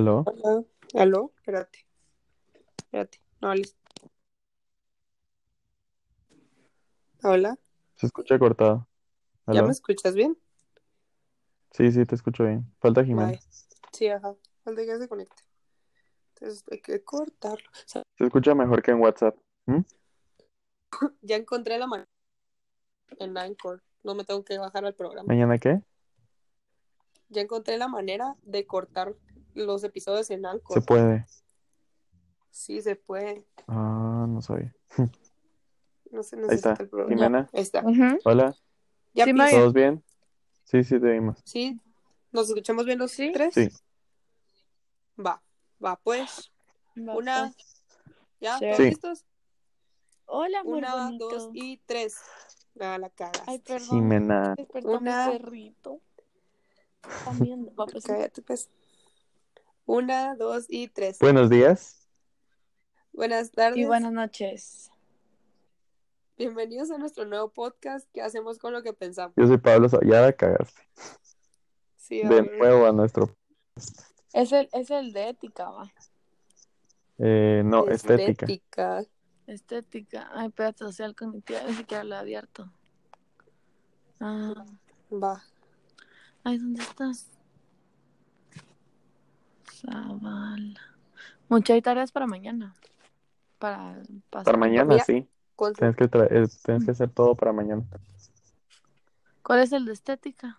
¿Aló? Hola. ¿Aló? Espérate. Espérate. No, listo. Hola. Se escucha cortado. ¿Ya ¿Aló? me escuchas bien? Sí, sí, te escucho bien. Falta Jimena. Vale. Sí, ajá. Falta que se conecte. Entonces hay que cortarlo. O sea, Se escucha mejor que en WhatsApp. ¿Mm? ya encontré la manera en Anchor. No me tengo que bajar al programa. ¿Mañana qué? Ya encontré la manera de cortar los episodios en Anchor. Se puede. Sí, se puede. Ah, no sabía. No se Ahí necesita está. el programa. Jimena, Ahí está. Ujú. hola. ¿Ya Sí. ¿Todos bien? Sí, sí, te oímos. ¿Sí? ¿Nos escuchamos bien los Sí. tres? Sí. Va. Va, pues. Va, Una. pues. ¿Ya? Sí. ¿Todos Sí. listos? Hola, amor Una, bonito. dos y tres. Ah, la cagas. Ay, perdón. Jimena. Despertó Una. mi perrito. También. Va, pues, Cállate, pues. Una, dos y tres. Buenos días. Buenas tardes. Y buenas noches. Bienvenidos a nuestro nuevo podcast que hacemos con lo que pensamos. Yo soy Pablo. Sa- Ya la cagaste. Sí, De nuevo a nuestro. Es el, es el de ética, va. Eh, no, estética. Estética. Estética. Ay, espérate, social cognitiva. Ni siquiera lo he abierto. Ah. Va. Ay, ¿dónde estás? Zavala. Muchas hay tareas para mañana. Para pasar. Para mañana, sí. Tienes que, tienes que hacer todo para mañana. ¿Cuál es el de estética?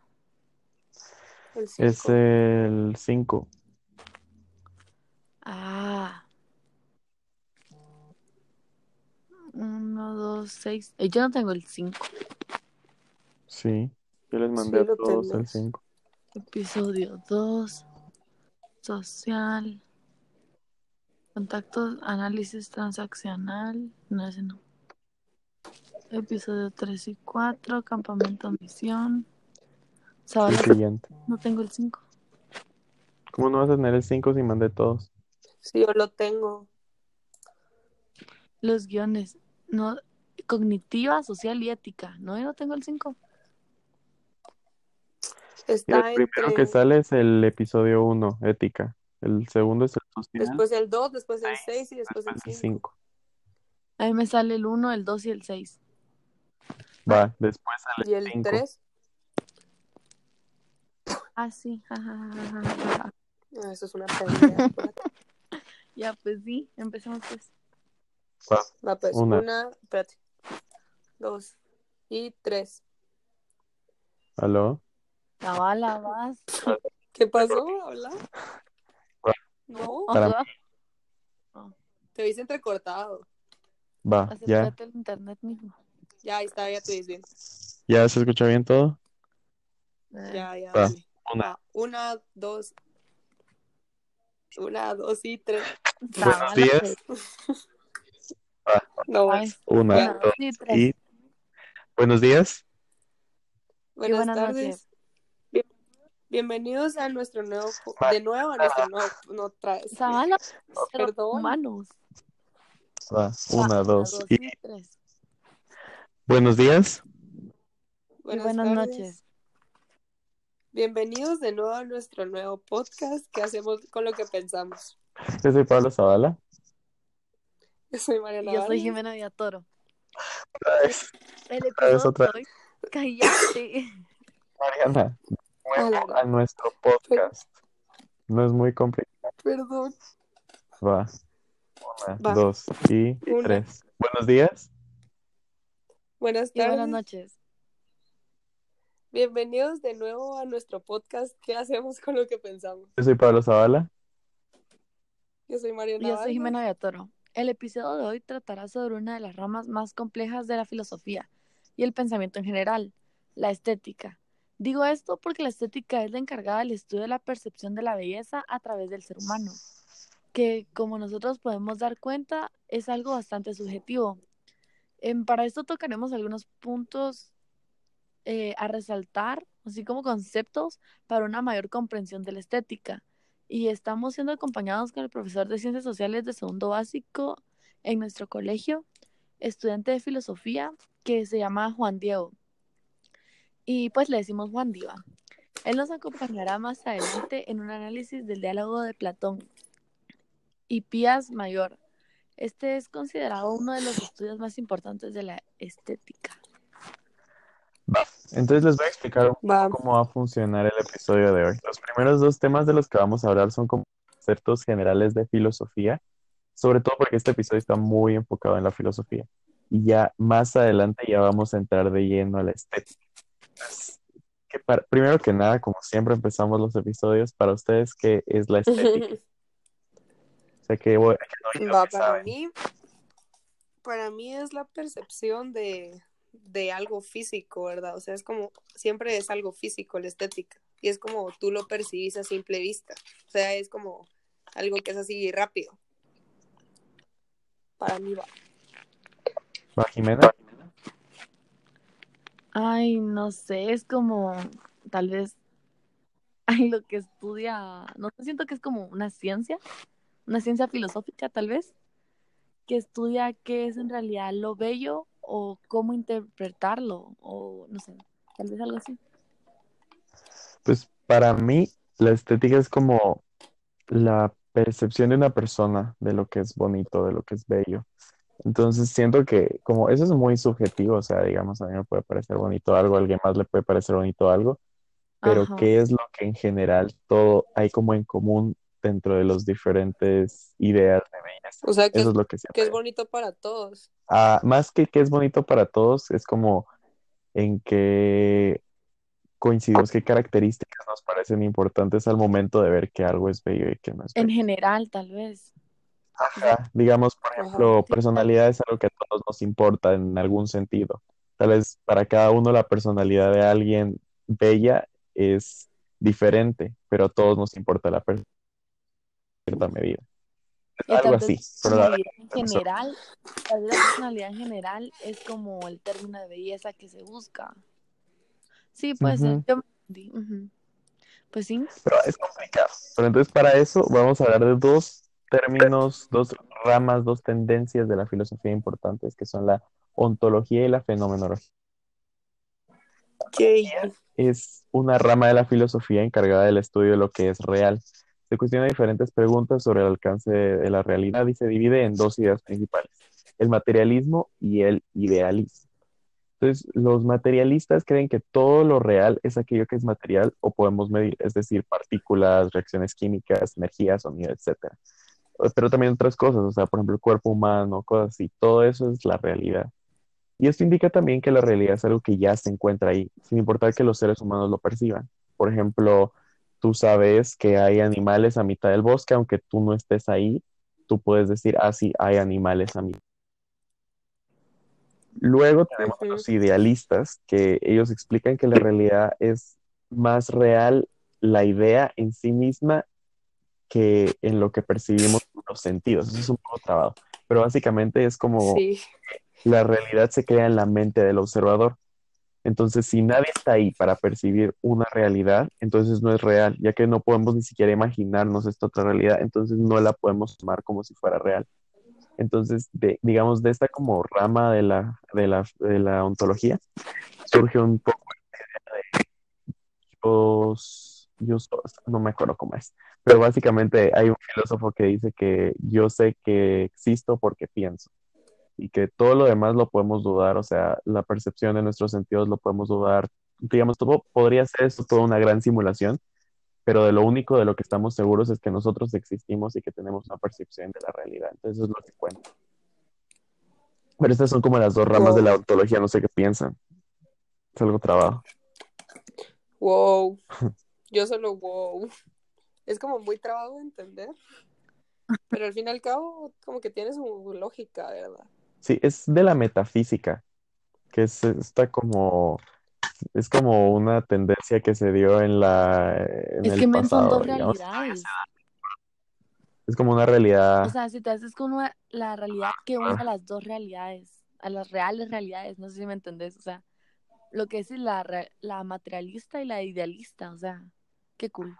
el cinco. Es el 5. Ah. Uno, dos, seis. Eh, Yo no tengo el cinco. Sí. Yo les mandé a lo todos el tenés. 5. Episodio 2. Social. Contactos, análisis transaccional. No, ese no. Episodio 3 y 4. Campamento misión. El siguiente. no tengo el 5. ¿Cómo no vas a tener el 5 si mandé todos? Sí, yo lo tengo. Los guiones. No, cognitiva, social y ética. No, yo no tengo el 5. Y Está el primero entre. que sale es el episodio 1, ética. El segundo es el social. Después el 2, después el 6 y después el después el 5. 5. A mí me sale el 1, el 2 y el 6. Va, después Y sale el el 5. 3. Ah, sí. Ah, eso es una pendeja. Ya, pues sí, empecemos pues. Va. Va, pues. Una. Una. Espérate. Dos. Y tres. ¿Aló? La bala, vas. ¿Qué pasó? ¿Habla? Va. No, Para te viste entrecortado. Va, ya. Al internet mismo. Ya, ahí está, ya te ves bien. ¿Ya se escucha bien todo? Eh, Ya, ya, Va. Una. Va. Una, dos. Una, dos y tres. Buenos días. pues. No, Ay, Una, dos sí, tres. y... Buenos días. buenas, buenas tardes. noches. Bien- bienvenidos a nuestro nuevo, Va. de nuevo a nuestro nuevo, no traes. Zavala, Perdón. humanos. Va, Va, una, dos y... tres. Buenos días. Y Buenas, buenas tardes. noches. Bienvenidos de nuevo a nuestro nuevo podcast que hacemos con lo que pensamos. Yo soy Pablo Zavala. Yo soy Mariana Y yo soy. Jimena Villatoro. Otra vez, El vez, episodio otra de hoy. Cállate. Mariana. A la Nuevo a nuestro podcast. No es muy complicado. Perdón. Va. Una, Va. dos y Una. tres. Buenos días. Buenas Y tardes. buenas noches. Bienvenidos de nuevo a nuestro podcast que hacemos con lo que pensamos. Yo soy Pablo Zavala. Yo soy Mariana Y yo soy. Jimena Villatoro. El episodio de hoy tratará sobre una de las ramas más complejas de la filosofía y el pensamiento en general, la estética. Digo esto porque la estética es la encargada del estudio de la percepción de la belleza a través del ser humano, que como nosotros podemos dar cuenta es algo bastante subjetivo. Para esto tocaremos algunos puntos eh, a resaltar, así como conceptos para una mayor comprensión de la estética y estamos siendo acompañados con el profesor de Ciencias Sociales de segundo básico en nuestro colegio, estudiante de filosofía que se llama Juan Diego. Y pues le decimos Juan Diva. Él nos acompañará más adelante en un análisis del diálogo de Platón y Pías Mayor. Este es considerado uno de los estudios más importantes de la estética. Va. Entonces les voy a explicar un Va. poco cómo va a funcionar el episodio de hoy. Los primeros dos temas de los que vamos a hablar son como conceptos generales de filosofía, sobre todo porque este episodio está muy enfocado en la filosofía. Y ya más adelante ya vamos a entrar de lleno a la estética. Entonces, que para- primero que nada, como siempre empezamos los episodios, para ustedes, ¿qué es la estética? O sea, que, voy- que no digo Va, que para saben. mí, para mí es la percepción de, de algo físico, ¿verdad? O sea, es como, siempre es algo físico, la estética. Y es como tú lo percibís a simple vista. O sea, es como algo que es así rápido. Para mí va. ¿Va, Jimena? Ay, no sé, es como tal vez ay, lo que estudia, no siento que es como una ciencia, una ciencia filosófica tal vez, que estudia qué es en realidad lo bello o cómo interpretarlo, o no sé, tal vez algo así. Pues para mí, la estética es como la percepción de una persona de lo que es bonito, de lo que es bello. Entonces siento que como eso es muy subjetivo, o sea, digamos, a mí me puede parecer bonito algo, a alguien más le puede parecer bonito algo, pero Ajá. ¿qué es lo que en general todo hay como en común dentro de los diferentes ideas de belleza? O sea, que, Eso es, lo que que es bonito para todos. Ah, más que que es bonito para todos, es como en que coincidimos, qué características nos parecen importantes al momento de ver que algo es bello y que no es En bello. general, tal vez. Ajá, Digamos, por ejemplo, personalidad es algo que a todos nos importa en algún sentido. Tal vez para cada uno la personalidad de alguien bella es diferente, pero a todos nos importa la persona en cierta medida. Y algo así, pero la en general, la personalidad en general es como el término de belleza que se busca. Sí. Ujú. Yo me. Ujú. Pues sí. Pero es complicado. Pero entonces para eso vamos a hablar de dos términos, dos ramas, dos tendencias de la filosofía importantes, que son la ontología y la fenomenología. Yay. Es una rama de la filosofía encargada del estudio de lo que es real. Se cuestiona diferentes preguntas sobre el alcance de la realidad y se divide en dos ideas principales, el materialismo y el idealismo. Entonces, los materialistas creen que todo lo real es aquello que es material o podemos medir, es decir, partículas, reacciones químicas, energía, sonido, etc. Pero también otras cosas, o sea, por ejemplo, el cuerpo humano, cosas así, todo eso es la realidad. Y esto indica también que la realidad es algo que ya se encuentra ahí, sin importar que los seres humanos lo perciban. Por ejemplo, tú sabes que hay animales a mitad del bosque, aunque tú no estés ahí, tú puedes decir, ah, sí, hay animales a mitad. Luego tenemos los idealistas, que ellos explican que la realidad es más real la idea en sí misma que en lo que percibimos los sentidos. Eso es un poco trabado, pero básicamente es como Sí. la realidad se crea en la mente del observador. Entonces, si nadie está ahí para percibir una realidad, entonces no es real, ya que no podemos ni siquiera imaginarnos esta otra realidad, entonces no la podemos tomar como si fuera real. Entonces, de, digamos, de esta como rama de la, de la, de la ontología, surge un poco la idea de yo, yo no me acuerdo cómo es, pero básicamente hay un filósofo que dice que yo sé que existo porque pienso y que todo lo demás lo podemos dudar, o sea, la percepción de nuestros sentidos lo podemos dudar. Digamos, todo podría ser esto toda una gran simulación, pero de lo único de lo que estamos seguros es que nosotros existimos y que tenemos una percepción de la realidad. Entonces, eso es lo que cuenta. Pero estas son como las dos ramas de Wow. la ontología, no sé qué piensan. Es algo trabajo. Wow. Yo solo wow. Es como muy trabado de entender. Pero al fin y al cabo, como que tiene su lógica, ¿verdad? Sí, es de la metafísica, que es esta como, es como una tendencia que se dio en la, en Es el que son pasado, dos digamos. realidades. Es como una O realidad, sea, si te haces con una- la realidad que une a las dos realidades, a las reales realidades, no sé si me entendés. O sea, lo que es la, re- la materialista y la idealista, o sea, qué cool.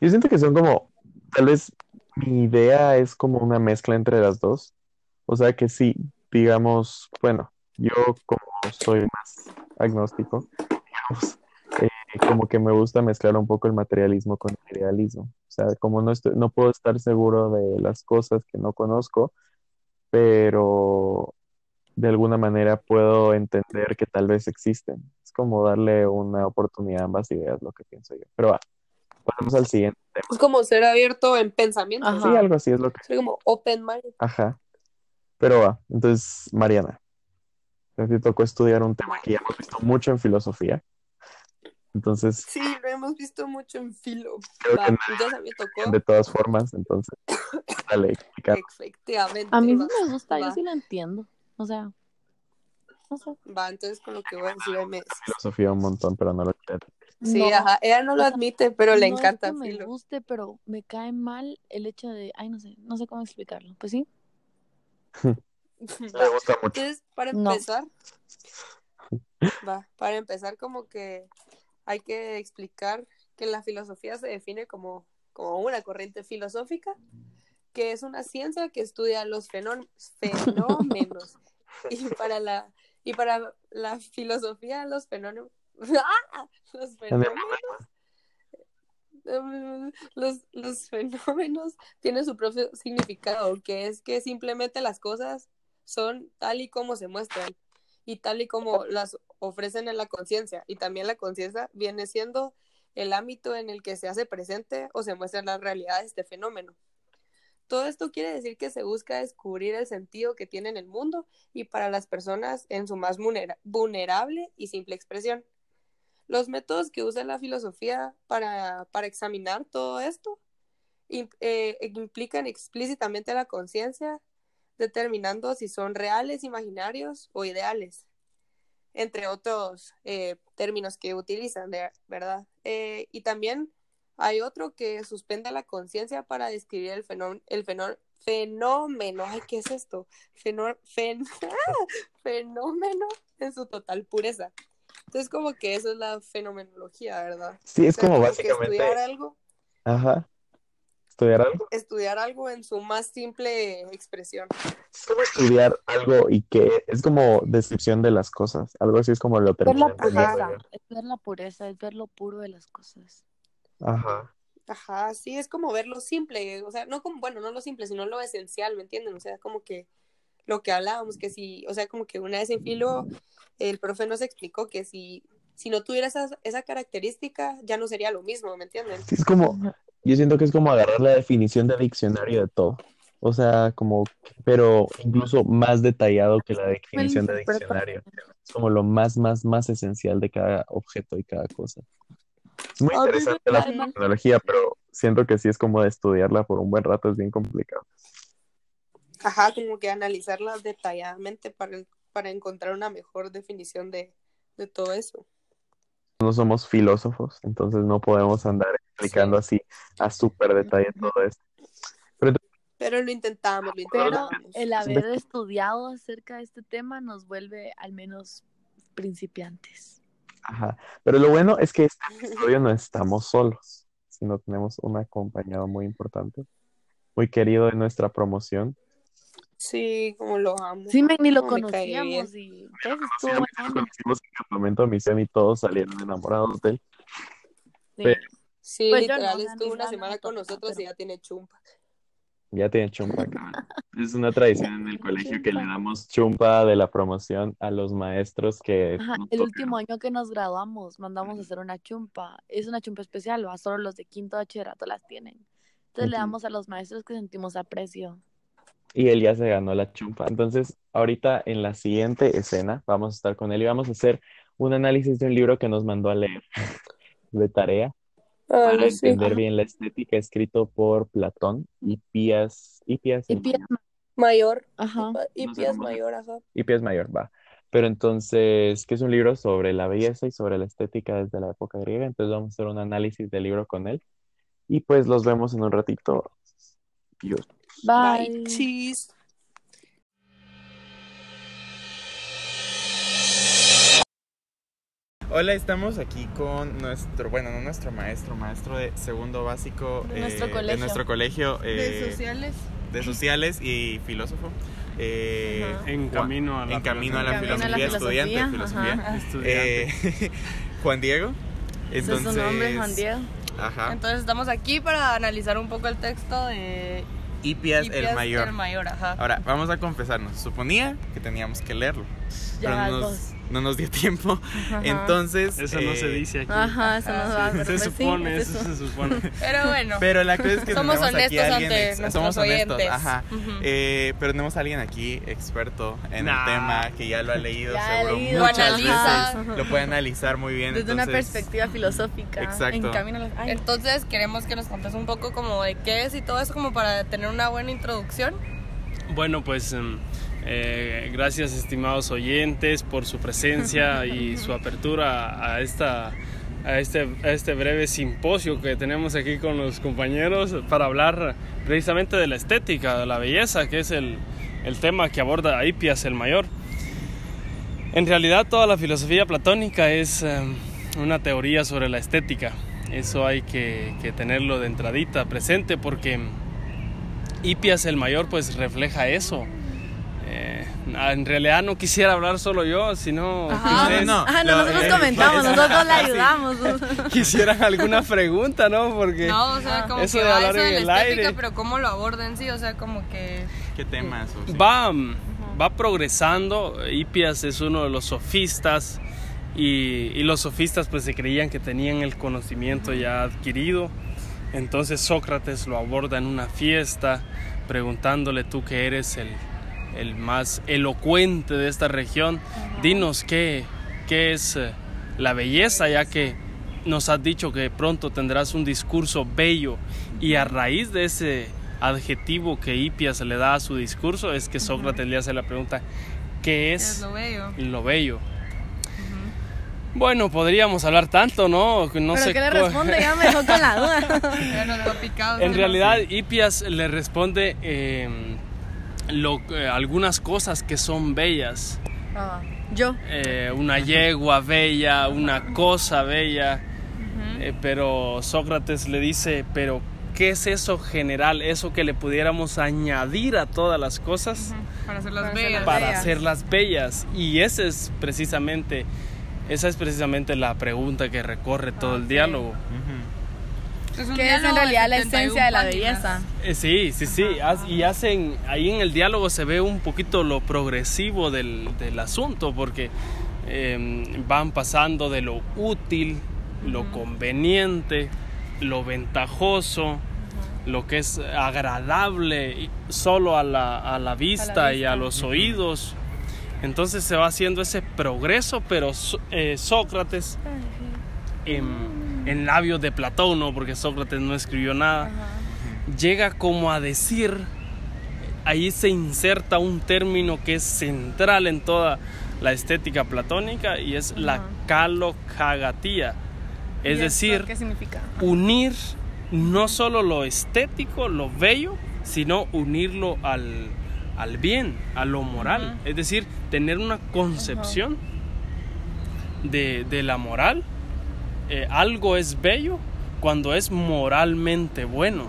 yo siento que son como, tal vez mi idea es como una mezcla entre las dos. O sea que sí, digamos, bueno, yo como soy más agnóstico, digamos, eh, como que me gusta mezclar un poco el materialismo con el idealismo. O sea, como no estoy, no puedo estar seguro de las cosas que no conozco, pero de alguna manera puedo entender que tal vez existen. Es como darle una oportunidad a ambas ideas, lo que pienso yo. Pero va, pasamos al siguiente tema. Es como ser abierto en pensamiento. Ajá. Sí, algo así es lo que... Ser como open mind. Ajá. Pero va, entonces, Mariana, a ti tocó estudiar un tema que ya hemos visto mucho en filosofía. Entonces, Sí, lo hemos visto mucho en filo. Creo Va, que entonces a mí me tocó. de todas formas, entonces, dale, explica. Efectivamente. A mí sí me gusta, yo sí lo entiendo. O sea, no sé. Va, entonces con lo que voy a decir me filosofía un montón, pero no lo quiero. Sí, No, ajá. Ella no lo admite, pero le no es encanta que me filo. guste, pero me cae mal el hecho de, ay, no sé, no sé cómo explicarlo. Pues sí, Me gusta mucho. Entonces, para No. empezar, va, para empezar como que hay que explicar que la filosofía se define como, como una corriente filosófica, que es una ciencia que estudia los fenó- fenómenos. Y para la, y para la filosofía, los fenómenos, ¡Ah! los fenómenos, los, los fenómenos tienen su propio significado, que es que simplemente las cosas son tal y como se muestran y tal y como las ofrecen en la conciencia. Y también la conciencia viene siendo el ámbito en el que se hace presente o se muestra la realidad de este fenómeno. Todo esto quiere decir que se busca descubrir el sentido que tiene en el mundo y para las personas en su más vulnera- vulnerable y simple expresión. Los métodos que usa la filosofía para, para examinar todo esto eh, implican explícitamente la conciencia, determinando si son reales, imaginarios o ideales, entre otros eh, términos que utilizan, ¿verdad? Eh, y también hay otro que suspende la conciencia para describir el fenómeno, el fenó- fenómeno, ay, ¿qué es esto? Fenó- fen- fenómeno en su total pureza. Entonces, como que eso es la fenomenología, ¿verdad? Sí, es O sea, como que básicamente, estudiar algo, ajá, estudiar algo. estudiar algo en su más simple expresión. Es como estudiar algo y que es como descripción de las cosas. Algo así es como lo ver la pureza, es ver la pureza, es ver lo puro de las cosas. Ajá. Ajá, sí, es como ver lo simple, o sea, no como, bueno, no lo simple, sino lo esencial, ¿me entienden? O sea, como que lo que hablábamos, que si, o sea, como que una vez en filo, el profe nos explicó que si, si no tuviera esa, esa característica, ya no sería lo mismo, ¿me entienden? Sí, es como, yo siento que es como agarrar la definición de diccionario de todo. O sea, como, pero incluso más detallado que la definición de diccionario. Es como lo más, más, más esencial de cada objeto y cada cosa. Es muy interesante la tecnología, pero siento que sí es como de estudiarla por un buen rato, es bien complicado. Ajá, como que analizarla detalladamente para, para encontrar una mejor definición de, de todo eso. No somos filósofos, entonces no podemos andar explicando así a súper detalle todo esto. Pero lo intentamos, lo Pero intentamos. el haber estudiado acerca de este tema nos vuelve al menos principiantes. Ajá. Pero lo bueno es que este episodio no estamos solos, sino tenemos un acompañado muy importante, muy querido de nuestra promoción. Sí, como lo amo. Sí, me- ni lo conocíamos y pues estuvo onda. conocimos en campamento misión y todos salieron enamorados de él. Sí. Pero- Sí, Pues literal, no, estuvo una semana no con nosotros y pero- ya tiene chumpa. Ya tiene chumpa. cabrón. Es una tradición en el colegio que le damos chumpa de la promoción a los maestros que Ajá, el tocan. último año que nos graduamos mandamos a hacer una chumpa. Es una chumpa especial, ¿va? solo los de quinto bachillerato las tienen. Entonces le damos a los maestros que sentimos aprecio. Y él ya se ganó la chumpa. Entonces, ahorita en la siguiente escena vamos a estar con él y vamos a hacer un análisis de un libro que nos mandó a leer de tarea para Ah, sí. entender Ajá. bien la estética, escrito por Platón, Hipias, Hipias, Y el pies, mayor. Mayor. ajá. Y No se- mayor, ajá. Hipias mayor, va. Pero entonces, que es un libro sobre la belleza y sobre la estética desde la época griega. Entonces vamos a hacer un análisis del libro con él. Y pues los vemos en un ratito. Dios. Bye. Bye, cheese. Hola, estamos aquí con nuestro, bueno, no nuestro maestro, maestro de segundo básico De eh, nuestro de colegio. nuestro colegio eh, sociales. de sociales y filósofo. eh. En camino a la en camino a la En camino a la filosofía, estudiante de filosofía, filosofía. ajá. Estudiante. Eh, Juan Diego Ese es su nombre, Juan Diego. Ajá. Entonces estamos aquí para analizar un poco el texto de Hipias, Hipias el mayor. El mayor, ajá. Ahora, vamos a confesarnos. Suponía que teníamos que leerlo. Ya, pero no nos, dos. No nos dio tiempo. Ajá. Entonces. Eso no eh, se dice aquí. Ajá, eso no va. pero Se pues sí, supone, es eso se supone. Pero bueno. Pero la cosa es que Somos tenemos aquí a honestos alguien ante ex- somos honestos, oyentes. ajá. Ujú. Eh, pero tenemos a alguien aquí experto en Nah. el tema que ya lo ha leído Ya ha seguro leído, muchas analiza. veces. Lo puede analizar muy bien. Desde una entonces- perspectiva filosófica. Exacto. En camino a la- ay, Entonces queremos que nos contes un poco como de qué es y todo eso como para tener una buena introducción. Bueno, pues em, eh, gracias estimados oyentes por su presencia y su apertura a esta a este, a este breve simposio que tenemos aquí con los compañeros para hablar precisamente de la estética, de la belleza, que es el, el tema que aborda Hipias el Mayor. En realidad toda la filosofía platónica es em, una teoría sobre la estética. Eso hay que, que tenerlo de entradita presente porque Hipias el Mayor pues refleja eso. Eh, en realidad no quisiera hablar solo yo, sino Ajá. ustedes no, Ah, no, nosotros eh, comentamos, es- nosotros le ayudamos. quisieran alguna pregunta, ¿no? Porque No, o sea, Ah. como Eso que de va hablar eso en el estética, aire. pero cómo lo abordan, sí, o sea, como que ¿Qué temas? o sí? va, va progresando. Hipias es uno de los sofistas y, y los sofistas pues se creían que tenían el conocimiento ya adquirido. Entonces Sócrates lo aborda en una fiesta preguntándole tú que eres el, el más elocuente de esta región, dinos qué, qué es eh, la belleza ya que nos has dicho que pronto tendrás un discurso bello y a raíz de ese adjetivo que Hipias le da a su discurso es que Sócrates le hace la pregunta ¿qué es es lo bello. lo bello? Bueno, podríamos hablar tanto, ¿no? No Pero sé ¿qué le responde? Ya me dejó con la duda. En realidad, Hipias le responde eh, lo- eh, algunas cosas que son bellas. Ah, Yo. Eh, una yegua bella, una cosa bella. Eh, pero Sócrates le dice, pero ¿qué es eso general? Eso que le pudiéramos añadir a todas las cosas para hacerlas Para bellas. para bellas. hacerlas bellas. Y esa es precisamente, esa es precisamente la pregunta que recorre todo el Ok. diálogo. Ujú. Es un Que es en realidad la 71 esencia de la belleza. Eh, sí, sí, sí. haz- Y hacen, ahí en el diálogo se ve un poquito lo progresivo del, del asunto, porque eh, van pasando de lo útil, lo conveniente, lo ventajoso, lo que es agradable y- solo a la, a la vista y a vista. los oídos. Entonces se va haciendo ese progreso, pero eh, Sócrates, en, en labios de Platón, ¿no? porque Sócrates no escribió nada, llega como a decir, ahí se inserta un término que es central en toda la estética platónica y es la calocagatía. Es ¿Y esto decir, ¿Qué significa? unir no solo lo estético, lo bello, sino unirlo al, al bien, a lo moral. Es decir, tener una concepción de, de la moral. Eh, algo es bello cuando es moralmente bueno.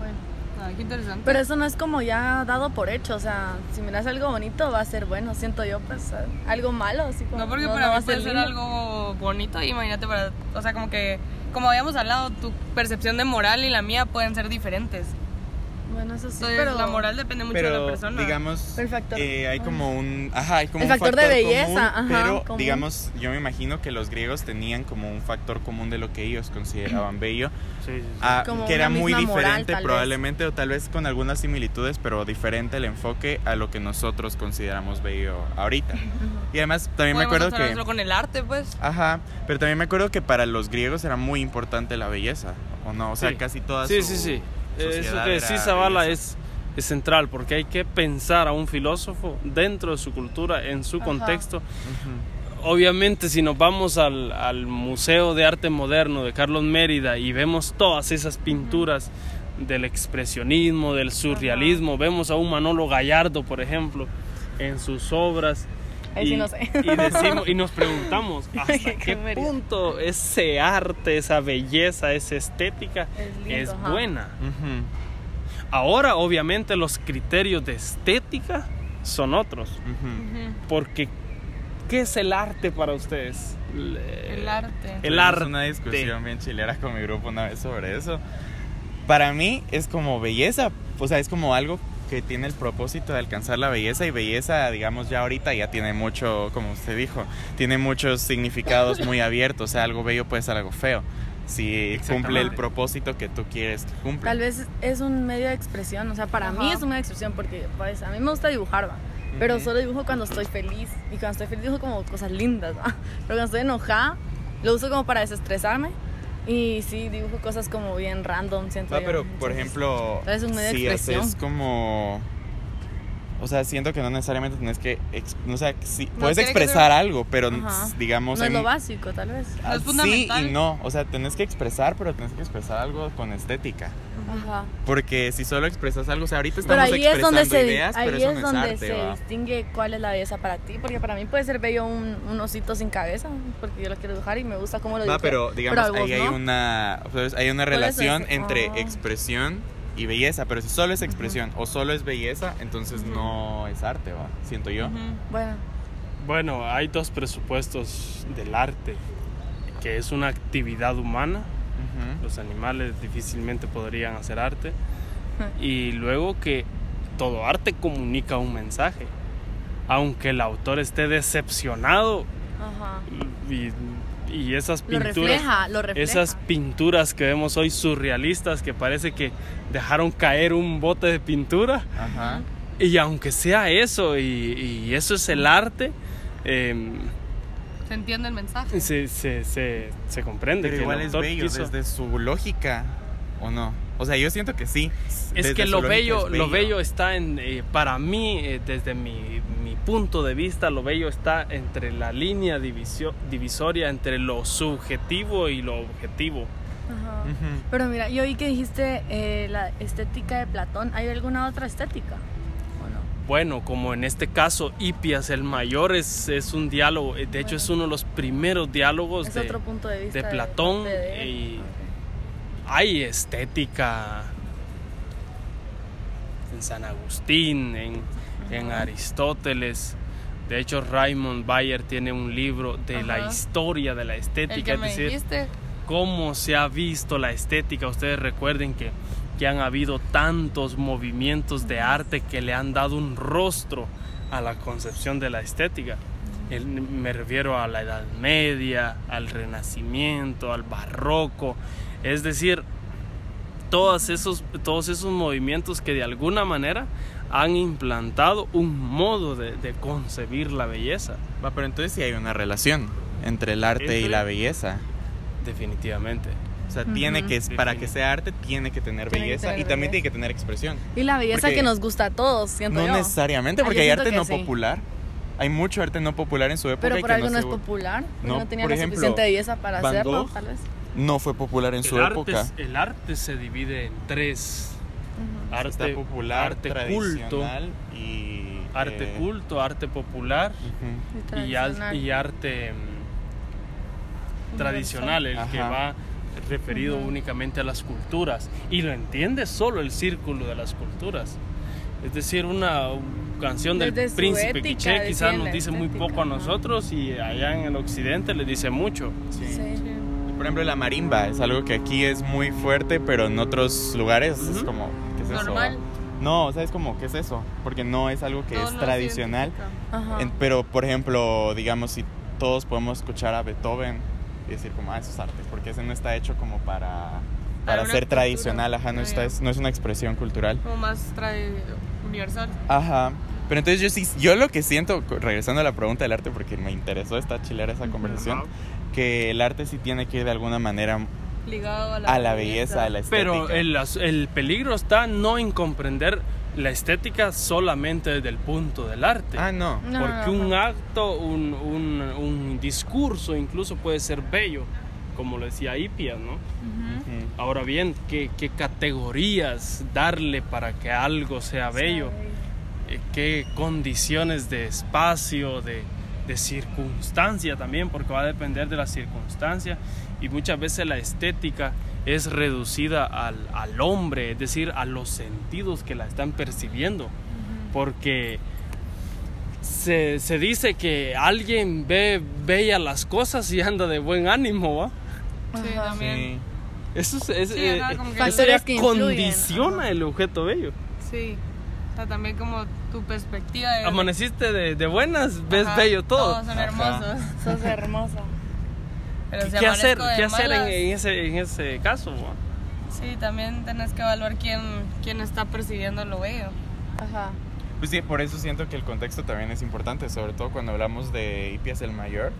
Ay, qué interesante. Pero eso no es como ya dado por hecho, o sea, si miras algo bonito va a ser bueno, siento yo, pues eh, algo malo, así como no, porque no, para no va mí a ser puede ser algo bonito y imagínate para, o sea, como que, como habíamos hablado, tu percepción de moral y la mía pueden ser diferentes. Bueno, eso sí, Entonces, pero la moral depende mucho de la Pero persona. digamos, El factor. eh, hay como un, ajá, hay como El un factor de belleza, común, ajá, pero común. digamos, yo me imagino que los griegos tenían como un factor común de lo que ellos consideraban bello, ah, Como que era muy misma moral, diferente tal vez. probablemente o tal vez con algunas similitudes, pero diferente el enfoque a lo que nosotros consideramos bello ahorita. Y además también me Podemos acuerdo que con el arte, pues. Ajá, pero también me acuerdo que para los griegos era muy importante la belleza, ¿o no? O sea, Sí. casi toda Sí, su sí, sí. Eso que sí, Zavala es, es central porque hay que pensar a un filósofo dentro de su cultura, en su Ajá. contexto. Obviamente, si nos vamos al, al Museo de Arte Moderno de Carlos Mérida y vemos todas esas pinturas del expresionismo, del surrealismo, vemos a un Manolo Gallardo, por ejemplo, en sus obras. Ahí sí y, no sé. y decimos, y nos preguntamos hasta Qué qué punto ese arte, esa belleza, esa estética Es lindo, es buena. Ujú, Ahora, obviamente, los criterios de estética son otros, ujú. porque ¿qué es el arte para ustedes? El arte. El arte. una discusión bien chilera con mi grupo una vez sobre eso. Para mí es como belleza, o sea, es como algo que tiene el propósito de alcanzar la belleza y belleza, digamos, ya ahorita ya tiene mucho, como usted dijo, tiene muchos significados muy abiertos, o sea, algo bello puede ser algo feo, si cumple el propósito que tú quieres que cumpla. Tal vez es un medio de expresión, o sea, para mí Ajá. es un medio de expresión porque pues a mí me gusta dibujar, va. Pero Ujú. solo dibujo cuando estoy feliz y cuando estoy feliz dibujo como cosas lindas, ¿va? Pero cuando estoy enojada lo uso como para desestresarme y sí dibujo cosas como bien random, siento yo. pero por ejemplo, un medio de si expresión. haces como... O sea, siento que no necesariamente tienes que... O sea, sí, puedes tiene que expresar algo, pero Ajá. digamos... no es en- lo básico, tal vez. Ah, No es sí fundamental. y no. O sea, tenés que expresar, pero tenés que expresar algo con estética. Ajá. Porque si solo expresas algo, o sea, ahorita Pero estamos ahí es donde expresando se, ideas, ahí pero eso es no es donde arte, se ¿va? distingue cuál es la belleza para ti, porque para mí puede ser bello un, un osito sin cabeza, porque yo lo quiero dibujar y me gusta cómo lo Va, dibujé. pero digamos, vos ahí hay no. una, pues, hay una relación es- entre ah. expresión y belleza, pero si solo es expresión o solo es belleza, entonces no es arte, ¿va? Siento yo. Bueno, Bueno, hay dos presupuestos del arte, que es una actividad humana, los animales difícilmente podrían hacer arte, y luego que todo arte comunica un mensaje, aunque el autor esté decepcionado y, y esas Lo pinturas... refleja, lo refleja. Esas pinturas que vemos hoy surrealistas que parece que dejaron caer un bote de pintura Ajá. y aunque sea eso y, y eso es el arte, em, Se entiende el mensaje. se, se, se, se comprende Pero que igual el es bello quiso- desde su lógica, ¿o no? O sea, yo siento que sí. Es Desde que lo bello, es lo bello está en, eh, para mí, eh, desde mi punto de vista, lo bello está entre la línea divisio- divisoria entre lo subjetivo y lo objetivo. Ajá. Pero mira, yo oí que dijiste eh, la estética de Platón. ¿Hay alguna otra estética? ¿O no? Bueno, como en este caso, Hipias el Mayor es, es un diálogo, eh, de hecho es uno de los primeros diálogos Es de, otro punto de vista. de Platón de y hay estética en San Agustín, en, en Aristóteles. De hecho, Raymond Bayer tiene un libro de la historia de la estética, es decir, dijiste. cómo se ha visto la estética. Ustedes recuerden que, que han habido tantos movimientos de arte que le han dado un rostro a la concepción de la estética. El- me refiero a la Edad Media, al Renacimiento, al Barroco. Es decir, todos esos, todos esos movimientos que de alguna manera han implantado un modo de, de concebir la belleza. Va, pero entonces sí hay una relación entre el arte y la belleza. Definitivamente. O sea, tiene que, para que sea arte, tiene que tener Tiene que belleza tener y también belleza. tiene que tener expresión. Y la belleza Porque- que nos gusta a todos, siento No yo. necesariamente, porque yo hay arte no sí. popular. Hay mucho arte no popular en su época Pero y por que algo no, no, es popular. No, No, tenía por la suficiente belleza para Van hacerlo, Gogh tal vez. no fue popular en su arte, época. es- el arte se divide en tres. Arte Está popular, arte tradicional culto, y... arte eh, culto, arte popular ujú. Y y, al- tradicional. y arte mm, tradicional, el que va referido únicamente a las culturas. Y lo entiende solo el círculo de las culturas. Es decir, una canción del Desde príncipe ética Quiché quizás nos dice muy poco a nosotros y allá en el occidente le dice mucho. Sí. Sí. Por ejemplo, la marimba es algo que aquí es muy fuerte, pero en otros lugares es como, ¿qué es eso? Normal. No, o sea, es como, ¿qué es eso? Porque no es algo que No, es no tradicional. En- pero, por ejemplo, digamos, si todos podemos escuchar a Beethoven y decir como, ah, eso es arte, porque ese no está hecho como para, para ser cultura. tradicional, ajá, no, Ah, está, es, no es una expresión cultural. Como más universal. Ajá. Pero entonces yo sí, yo lo que siento, regresando a la pregunta del arte, porque me interesó esta chilera esa conversación, que el arte sí tiene que ir de alguna manera Ligado a la, a la belleza, a la estética. Pero el, as- el peligro está no en comprender la estética solamente desde el punto del arte. Ah, no. No, Porque no, un no. acto, un, un- un discurso incluso puede ser bello, como lo decía Hipias, ¿no? Ahora bien, ¿qué, qué categorías darle para que algo sea bello? Eh, ¿Qué condiciones de espacio, de, de circunstancia también? Porque va a depender de la circunstancia. Y muchas veces la estética es reducida al, al hombre, es decir, a los sentidos que la están percibiendo. Porque se, se dice que alguien ve bellas las cosas y anda de buen ánimo, ¿va? Sí, Ajá. también. Sí. Eso, es, es- Sí, ajá, eh, como que- eso Factores ya que influyen, condiciona ajá. el objeto bello. Sí. O sea, también como tu perspectiva de... Amaneciste de, de buenas, ves Ajá, bello todo. Todos son Ajá. hermosos. Sos hermosa. Pero si ¿Qué hacer, qué hacer en, ese, en ese caso? Sí, también tenés que evaluar quién, quién está percibiendo lo bello. Ajá. Pues sí, por eso siento que el contexto también es importante, sobre todo cuando hablamos de Hipias el Mayor,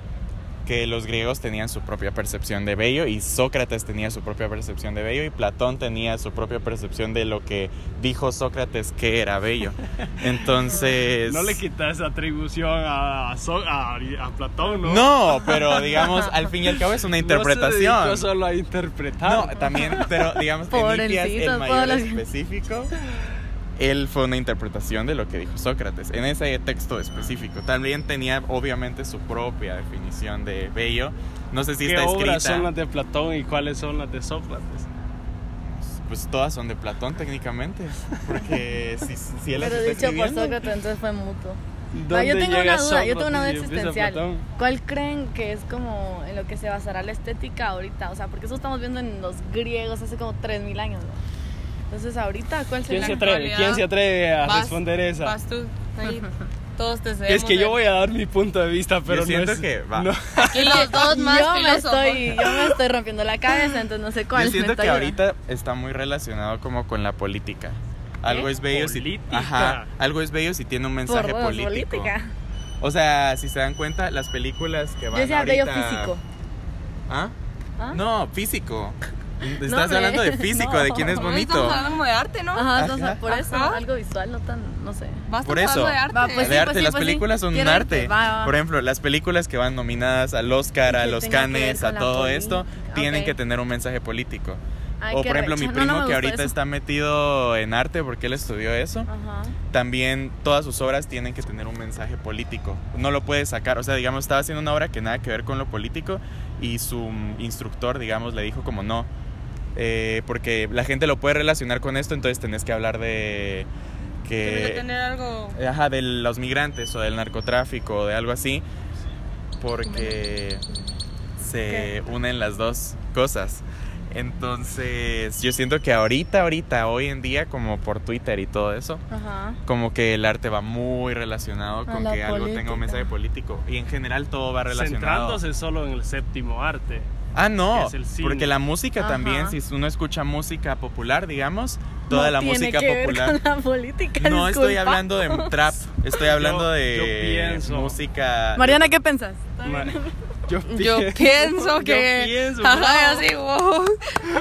que los griegos tenían su propia percepción de bello y Sócrates tenía su propia percepción de bello y Platón tenía su propia percepción de lo que dijo Sócrates que era bello. Entonces... No le quitas esa atribución a, So- a- a Platón, ¿no? No, pero digamos, al fin y al cabo es una No se interpretación. solo a interpretar. No, también, pero digamos, en Hipias Pobrecito, el mayor específico, él fue una interpretación de lo que dijo Sócrates, en ese texto específico. También tenía, obviamente, su propia definición de bello. No sé si ¿Qué está obras escrita. son las de Platón y cuáles son las de Sócrates? Pues todas son de Platón, técnicamente. Porque si, si él las Pero está dicho por Sócrates, entonces fue mutuo. ¿Dónde Ah, yo tengo llega una duda, yo tengo una duda Sócrates existencial. ¿Cuál creen que es como en lo que se basará la estética ahorita? O sea, porque eso estamos viendo en los griegos hace como 3000 años, ¿no? Entonces, ahorita, ¿cuál ¿Quién sería? se la atreve? actualidad, ¿Quién se atreve a vas- responder esa? Vas tú, ahí. Todos te es que yo voy a dar mi punto de vista, pero Yo siento no es, que va. no. Aquí los dos más yo me estoy, yo me estoy rompiendo la cabeza, entonces no sé cuál. Yo siento que ahorita está muy relacionado como con la política. Algo es bello si Política. Ajá, algo es bello si tiene un mensaje Por dos, político. política. O sea, si se dan cuenta, las películas que van Yo decía ahorita... bello físico. ¿Ah? ¿Ah? No, físico. Estás No, hablando de físico, de quién es No, bonito. Estamos hablando de arte, ¿no? Ajá, entonces, Ajá. por eso, Ajá. algo visual, no tan, no sé. Basta Por eso. de arte. Va, pues de sí, arte, sí, las pues sí. películas son un arte. va, va. Por ejemplo, las películas que van nominadas al Oscar, a los Cannes, a todo esto, tienen Ok. que tener un mensaje político. Ay, o por ejemplo, mi recha. No, primo no me que ahorita eso. está metido en arte porque él estudió eso, Ajá. también todas sus obras tienen que tener un mensaje político. No lo puede sacar, o sea, digamos, estaba haciendo una obra que nada que ver con lo político y su instructor, digamos, le dijo como no, eh, porque la gente lo puede relacionar con esto, entonces tenés que hablar de que tener algo. Ajá, de los migrantes o del narcotráfico o de algo así, porque se unen las dos cosas. Entonces, yo siento que ahorita, ahorita, hoy en día, como por Twitter y todo eso, Ajá. como que el arte va muy relacionado A con que algo tenga política. un mensaje político. Y en general todo va relacionado. Centrándose solo en el séptimo arte. Ah, no, porque la música Ajá. también, si uno escucha música popular, digamos, toda No la tiene música que ver popular... con la política, No estoy disculpa. hablando de trap, estoy hablando Yo- de yo pienso- música... Mariana, ¿qué pensás? Yo, Yo pi- pienso yo que. pienso, Ajá, no. así, wow.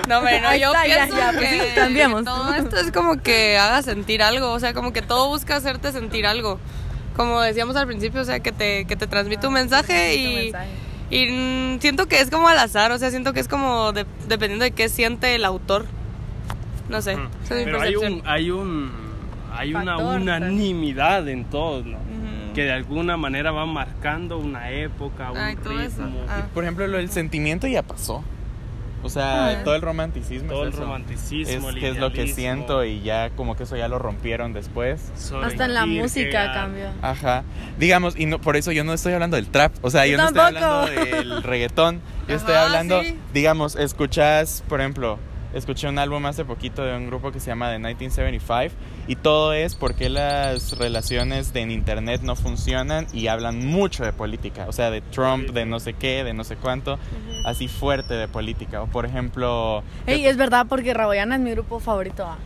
No, hombre, no, yo está, ya, pienso ya, pues que cambiamos. todo esto es como que haga sentir algo. O sea, como que todo busca hacerte sentir algo. Como decíamos al principio, o sea, que te, que te transmite un mensaje Tu y. mensaje. Y siento que es como al azar, o sea, siento que es como de- dependiendo de qué siente el autor. No sé, Ujú. esa es mi Pero hay un, hay un, hay una Factor, unanimidad en todo, ¿no? Que de alguna manera va marcando una época, un Ay, ritmo. Ah. Por ejemplo, lo del sentimiento ya pasó. O sea, Ah. todo el romanticismo Todo es el eso. romanticismo, es el que es lo que siento y ya como que eso ya lo rompieron después. Hasta en la música cambió. Ajá. Digamos, y no, por eso yo no estoy hablando del trap. O sea, yo, Yo no estoy hablando del reggaetón. Yo estoy hablando, sí. digamos, escuchas, por ejemplo, escuché un álbum hace poquito de un grupo que se llama The 1975 y todo es porque las relaciones de en internet no funcionan y hablan mucho de política, o sea, de Trump, de no sé qué, de no sé cuánto, así fuerte de política. O por ejemplo, Ey, es verdad porque Raboyana es mi grupo favorito. ah.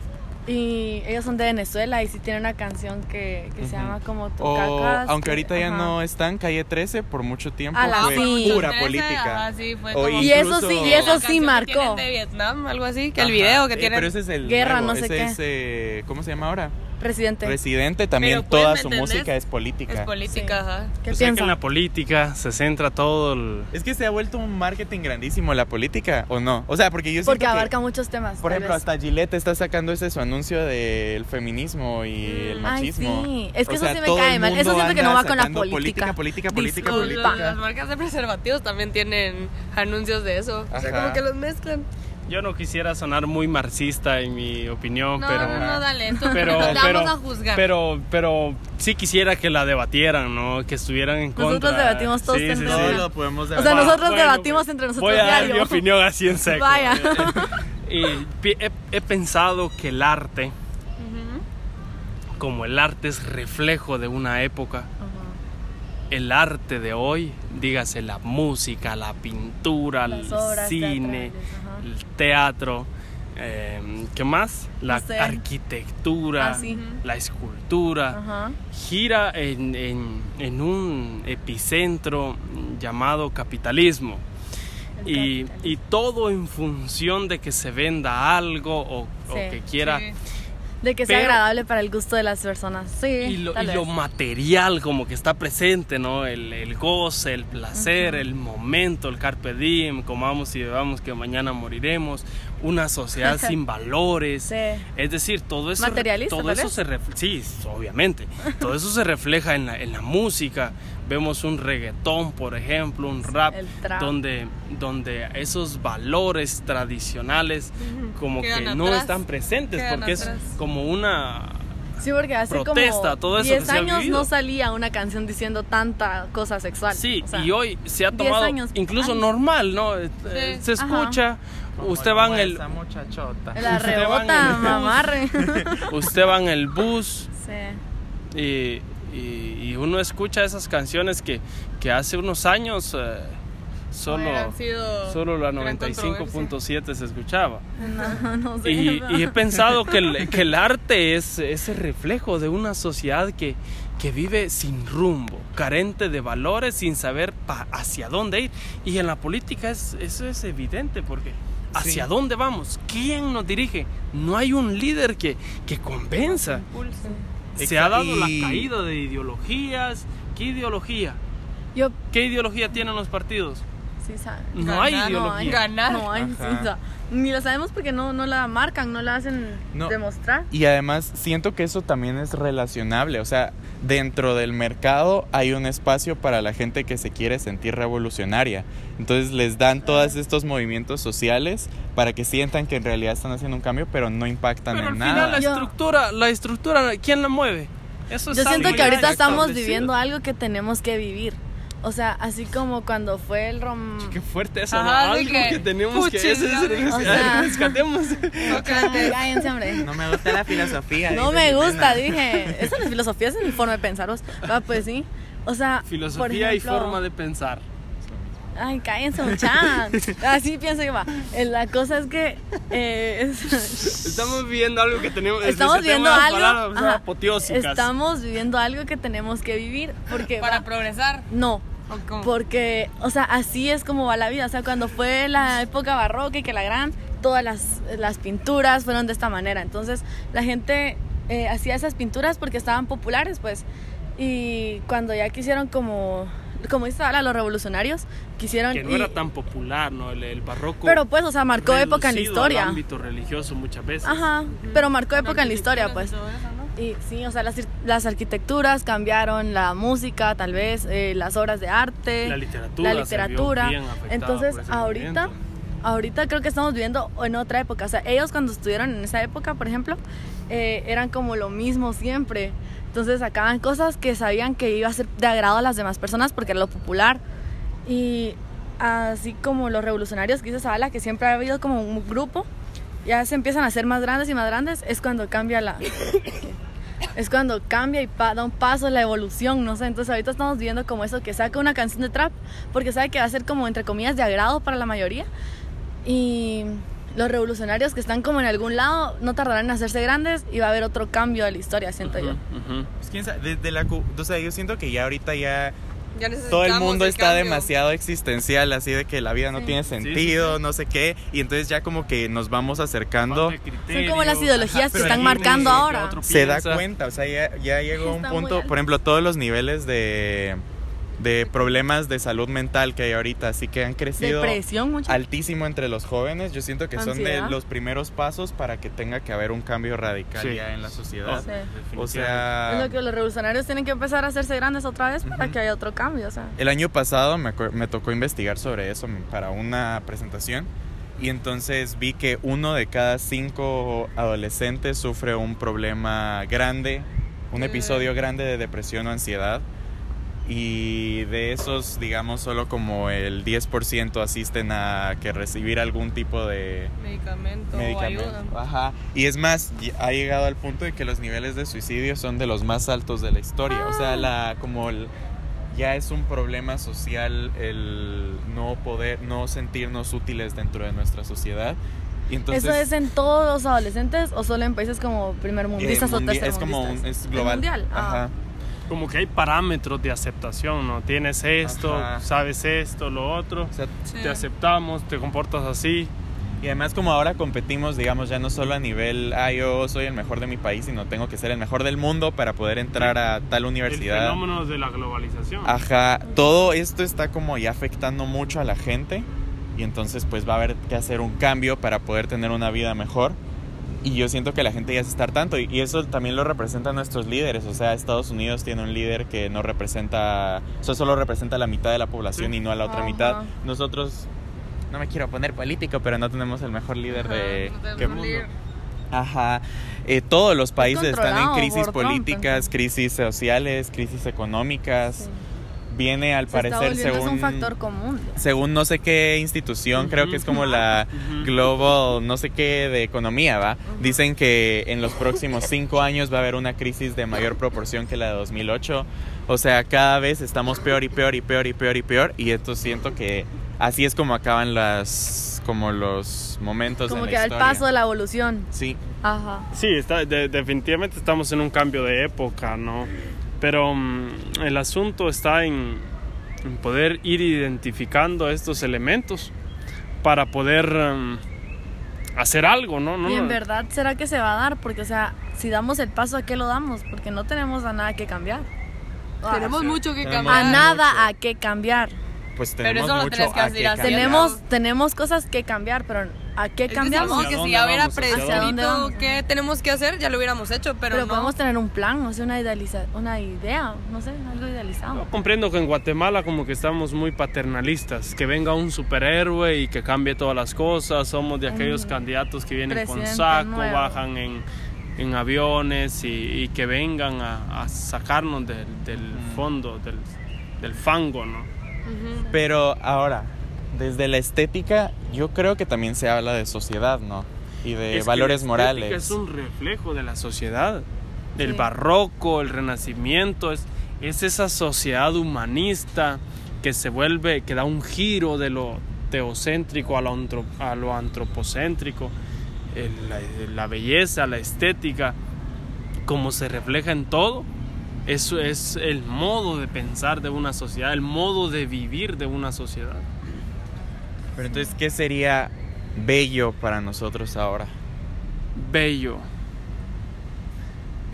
Y ellos son de Venezuela y sí tienen una canción que, que se Ujú. llama como Tu o cacas. aunque ahorita ya Ajá. no están, Calle 13 por mucho tiempo A la fue sí. pura Trece, política. ajá, sí, fue como- Y eso sí, y eso sí que marcó. de Vietnam, algo así, que el Ajá. video que Eh, tienen. Pero ese es el Guerra, nuevo, no sé ese qué. es, eh, ¿cómo se llama ahora? Presidente. Residente, también Pero, pues, toda ¿me su entendés? música es política. Es política, Sí. ajá. ¿Qué O sea que en la política se centra todo el... Es que se ha vuelto un marketing grandísimo la política, ¿o no? O sea, porque yo siento Porque que, abarca muchos temas. por ejemplo, vez. hasta Gillette está sacando ese su anuncio del feminismo y el Ay, machismo. sí. Es que O eso sea, sí me cae el mal. Eso siento que no va con la sacando política. Política, política, Disculpa. política, las marcas de preservativos también tienen anuncios de eso. O sea, Ajá. como que los mezclan. Yo no quisiera sonar muy marxista en mi opinión, No, pero no, no, dale. Tú, pero pero vamos a juzgar. pero pero sí quisiera que la debatieran, ¿no? Que estuvieran en contra. Nosotros debatimos todos Sí, sí, entre sí. Todo lo podemos O sea, debatir. nosotros Bueno, debatimos entre nosotros Voy a dar mi opinión así en seco. Vaya. Y he, he pensado que el arte, como el arte es reflejo de una época, el arte de hoy, dígase la música, la pintura, Las el cine, teatrales. El teatro, eh, ¿qué más? La arquitectura, Ah, sí. la escultura, Ajá. gira en, en- en un epicentro llamado capitalismo. Y, capitalismo. y todo en función de que se venda algo o, o que quiera. Sí. De que sea Pero- agradable para el gusto de las personas. Sí. Y, lo, y lo material como que está presente, ¿no? El, el goce, el placer, el momento, el carpe diem, comamos y bebamos que mañana moriremos, una sociedad sin valores. Sí. Es decir, todo eso, Materialista, todo eso se sí, obviamente, todo eso se refleja en la, en la música. Vemos un reggaetón, por ejemplo, un rap, donde, donde esos valores tradicionales como que no están presentes, Quedan porque atrás. es como una Sí, porque hace protesta, como todo eso que 10 se ha años no salía una canción diciendo tanta cosa sexual. Sí, O sea, y hoy se ha 10 tomado años, incluso años. normal, ¿no? Eh, eh, Se escucha, Como usted va en el Usted va en rebota, el bus. mamarre. usted va en el bus sí. y, y- y uno escucha esas canciones que, que hace unos años eh, solo sido solo la gran 95.7 se escuchaba. No, no sé. Y, y he pensado que el, que el arte es ese reflejo de una sociedad que, que vive sin rumbo, carente de valores, sin saber pa- hacia dónde ir. Y en la política es, eso es evidente porque hacia Sí. dónde vamos, quién nos dirige. No hay un líder que, que convenza. Se ha dado la caída de ideologías. ¿Qué ideología? Yo ¿Qué ideología tienen los partidos? No hay Ganar, ideología. No hay, Ganar. no hay, ni la sabemos porque no, no la marcan, no la hacen No. demostrar. Y además siento que eso también es relacionable, o sea, dentro del mercado hay un espacio para la gente que se quiere sentir revolucionaria. Entonces les dan todos estos movimientos sociales para que sientan que en realidad están haciendo un cambio, pero no impactan Pero al en final nada. la Yo- estructura, la estructura, ¿quién la mueve? Eso Yo siento que ahorita estamos viviendo algo que tenemos que vivir. O sea, así como cuando fue el rom... Qué fuerte eso, Ajá, ¿no? Algo que, que, tenemos que ese- ese- o sea- rescatemos. Ay, Cállense, hombre. No me gusta la filosofía. No me gusta, dije. Esa no es filosofía, esa es mi forma de pensar. Ah, pues sí. O sea, por Filosofía ejemplo, y forma de pensar. Ay, cállense un chan. Así pienso que va. Eh, La cosa es que eh, es- Estamos viviendo algo que tenemos. estamos necesitamos viendo las algo. palabras, ajá, estamos viviendo algo que tenemos que vivir porque Para va- progresar. no, Porque, o sea, así es como va la vida. O sea, cuando fue la época barroca y que la gran, todas las, las pinturas fueron de esta manera. Entonces, la gente eh, hacía esas pinturas porque estaban populares, pues. Y cuando ya quisieron como, como dice ahora, los revolucionarios, quisieron... Que no y- era tan popular, ¿no? El, el barroco. pero pues, o sea, marcó época en la reducido al historia. ámbito religioso muchas veces. Ajá, pero marcó época en la historia, pues. Y sí, o sea, las, las arquitecturas cambiaron, la música, tal vez, eh, las obras de arte, La literatura. la se vio literatura. bien Entonces, ahorita, movimiento. ahorita creo que estamos viviendo en otra época. O sea, ellos cuando estuvieron en esa época, por ejemplo, eh, eran como lo mismo siempre. Entonces sacaban cosas que sabían que iba a ser de agrado a las demás personas porque era lo popular. Y así como los revolucionarios que dice Zavala, que siempre ha habido como un grupo, ya se empiezan a hacer más grandes y más grandes, es cuando cambia la... Es cuando cambia y da un paso la evolución, no sé. Entonces ahorita estamos viendo como eso, que saca una canción de trap, porque sabe que va a ser como, entre comillas, de agrado para la mayoría. Y los revolucionarios que están como en algún lado no tardarán en hacerse grandes y va a haber otro cambio de la historia, siento yo. Desde la, yo siento que ya ahorita ya Ya todo el mundo está cambio. demasiado existencial, así de que la vida no Sí. tiene sí, sentido, no sé qué, y entonces ya como que nos vamos acercando. Son como las ideologías que pero están marcando que ahora. se da cuenta, o sea, ya, ya llegó un punto, por ejemplo, todos los niveles de, de problemas de salud mental que hay ahorita, así que han crecido Depresión altísimo entre los jóvenes, yo siento que son de Ansiedad. los primeros pasos para que tenga que haber un cambio radical Sí. ya en la sociedad. Sí. O Es sea, lo que los revolucionarios tienen que empezar a hacerse grandes otra vez para Ujú. que haya otro cambio, o sea. el año pasado me, me tocó investigar sobre eso para una presentación y entonces vi que uno de cada cinco adolescentes sufre un problema grande, un episodio grande de depresión o ansiedad. Y de esos, digamos, solo como el 10% asisten a que recibir algún tipo de Medicamento, medicamento. o ayuda. Ajá. Y es más, ha llegado al punto de que los niveles de suicidio son de los más altos de la historia. O sea, la como el- ya es un problema social el no poder, no sentirnos útiles dentro de nuestra sociedad. Y entonces ¿Eso es en todos los adolescentes o solo en países como primermundistas eh, o mundi- es como un, es global. mundial? Ah. Ajá. Como que hay parámetros de aceptación, ¿no? Tienes esto, Ajá. sabes esto, lo otro, O sea, Sí. te aceptamos, te comportas así. Y además como ahora competimos, digamos, ya no solo a nivel, ah, yo soy el mejor de mi país, sino tengo que ser el mejor del mundo para poder entrar a tal El universidad. fenómeno de la globalización. Ajá, todo esto está como ya afectando mucho a la gente y entonces pues va a haber que hacer un cambio para poder tener una vida mejor. Y yo siento que la gente ya se está hartando y y eso también lo representan nuestros líderes. O sea, Estados Unidos tiene un líder que no representa, o sea, solo representa la mitad de la población y no a la otra Ajá. mitad. Nosotros, no me quiero poner político, pero no tenemos el mejor líder de... No que- líder. Ajá. Eh, todos los países están en crisis políticas, crisis sociales, crisis económicas. Sí. Viene al Se está parecer volviendo es según un factor común. según no sé qué institución, creo que es como la Ujú. Global, no sé qué de economía, ¿va? Dicen que en los próximos cinco años va a haber una crisis de mayor proporción que la de 2008. O sea, cada vez estamos peor y peor y peor y peor y peor. Y esto siento que así es como acaban las, como los momentos Como en que la historia. paso de la evolución. Sí, Ajá. Sí, está, de- definitivamente estamos en un cambio de época, ¿no? Pero mm, el asunto está en, en poder ir identificando estos elementos para poder mm, hacer algo, ¿no? no Y en verdad, ¿será que se va a dar? Porque, o sea, si damos el paso, ¿a qué lo damos? Porque no tenemos a nada que cambiar. Tenemos mucho que Tenemos- a cambiar. nada a qué cambiar. pues Pero tenemos eso lo mucho tenés que a cambiar. Tenemos, tenemos cosas que cambiar, pero ¿a qué Es que cambiamos? sabemos ¿Hacia que si ya hubiera vamos? qué tenemos que hacer, ya lo hubiéramos hecho, pero, Pero, no. podemos tener un plan, o sea, una, idealiza una idea, no sé, algo idealizado. Yo comprendo que en Guatemala como que estamos muy paternalistas, que venga un superhéroe y que cambie todas las cosas, somos de aquellos Un candidatos que vienen con saco, nuevo. bajan en, en aviones y, y que vengan a, a sacarnos del, del fondo, del, del fango, ¿no? Pero ahora, desde la estética, yo creo que también se habla de sociedad, ¿no? Y de Es que valores la estética morales. Es un reflejo de la sociedad. El Sí. barroco, el renacimiento, es, es esa sociedad humanista que se vuelve, que da un giro de lo teocéntrico a lo, antro- a lo antropocéntrico. El- la, la belleza, la estética, como se refleja en todo, eso es el modo de pensar de una sociedad, el modo de vivir de una sociedad. Pero entonces, ¿qué sería bello para nosotros ahora? bello.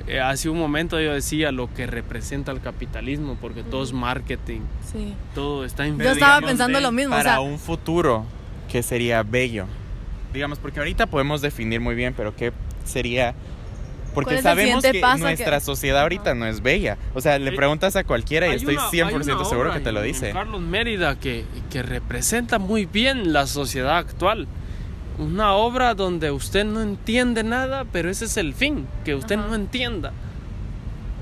Eh, hace un momento yo decía lo que representa el capitalismo, porque todo es marketing, Sí. todo está en Yo estaba pensando de- lo mismo, o Para sea, un futuro, ¿qué sería bello? Digamos, porque ahorita podemos definir muy bien, pero ¿qué sería? ¿Cuál Porque sabemos que nuestra que- sociedad ahorita no es bella. O sea, le preguntas a cualquiera y Hay estoy una- 100% hay una seguro que te lo dice. en Carlos Mérida que, que representa muy bien la sociedad actual. Una obra donde usted no entiende nada, pero ese es el fin, que usted Ajá. no entienda.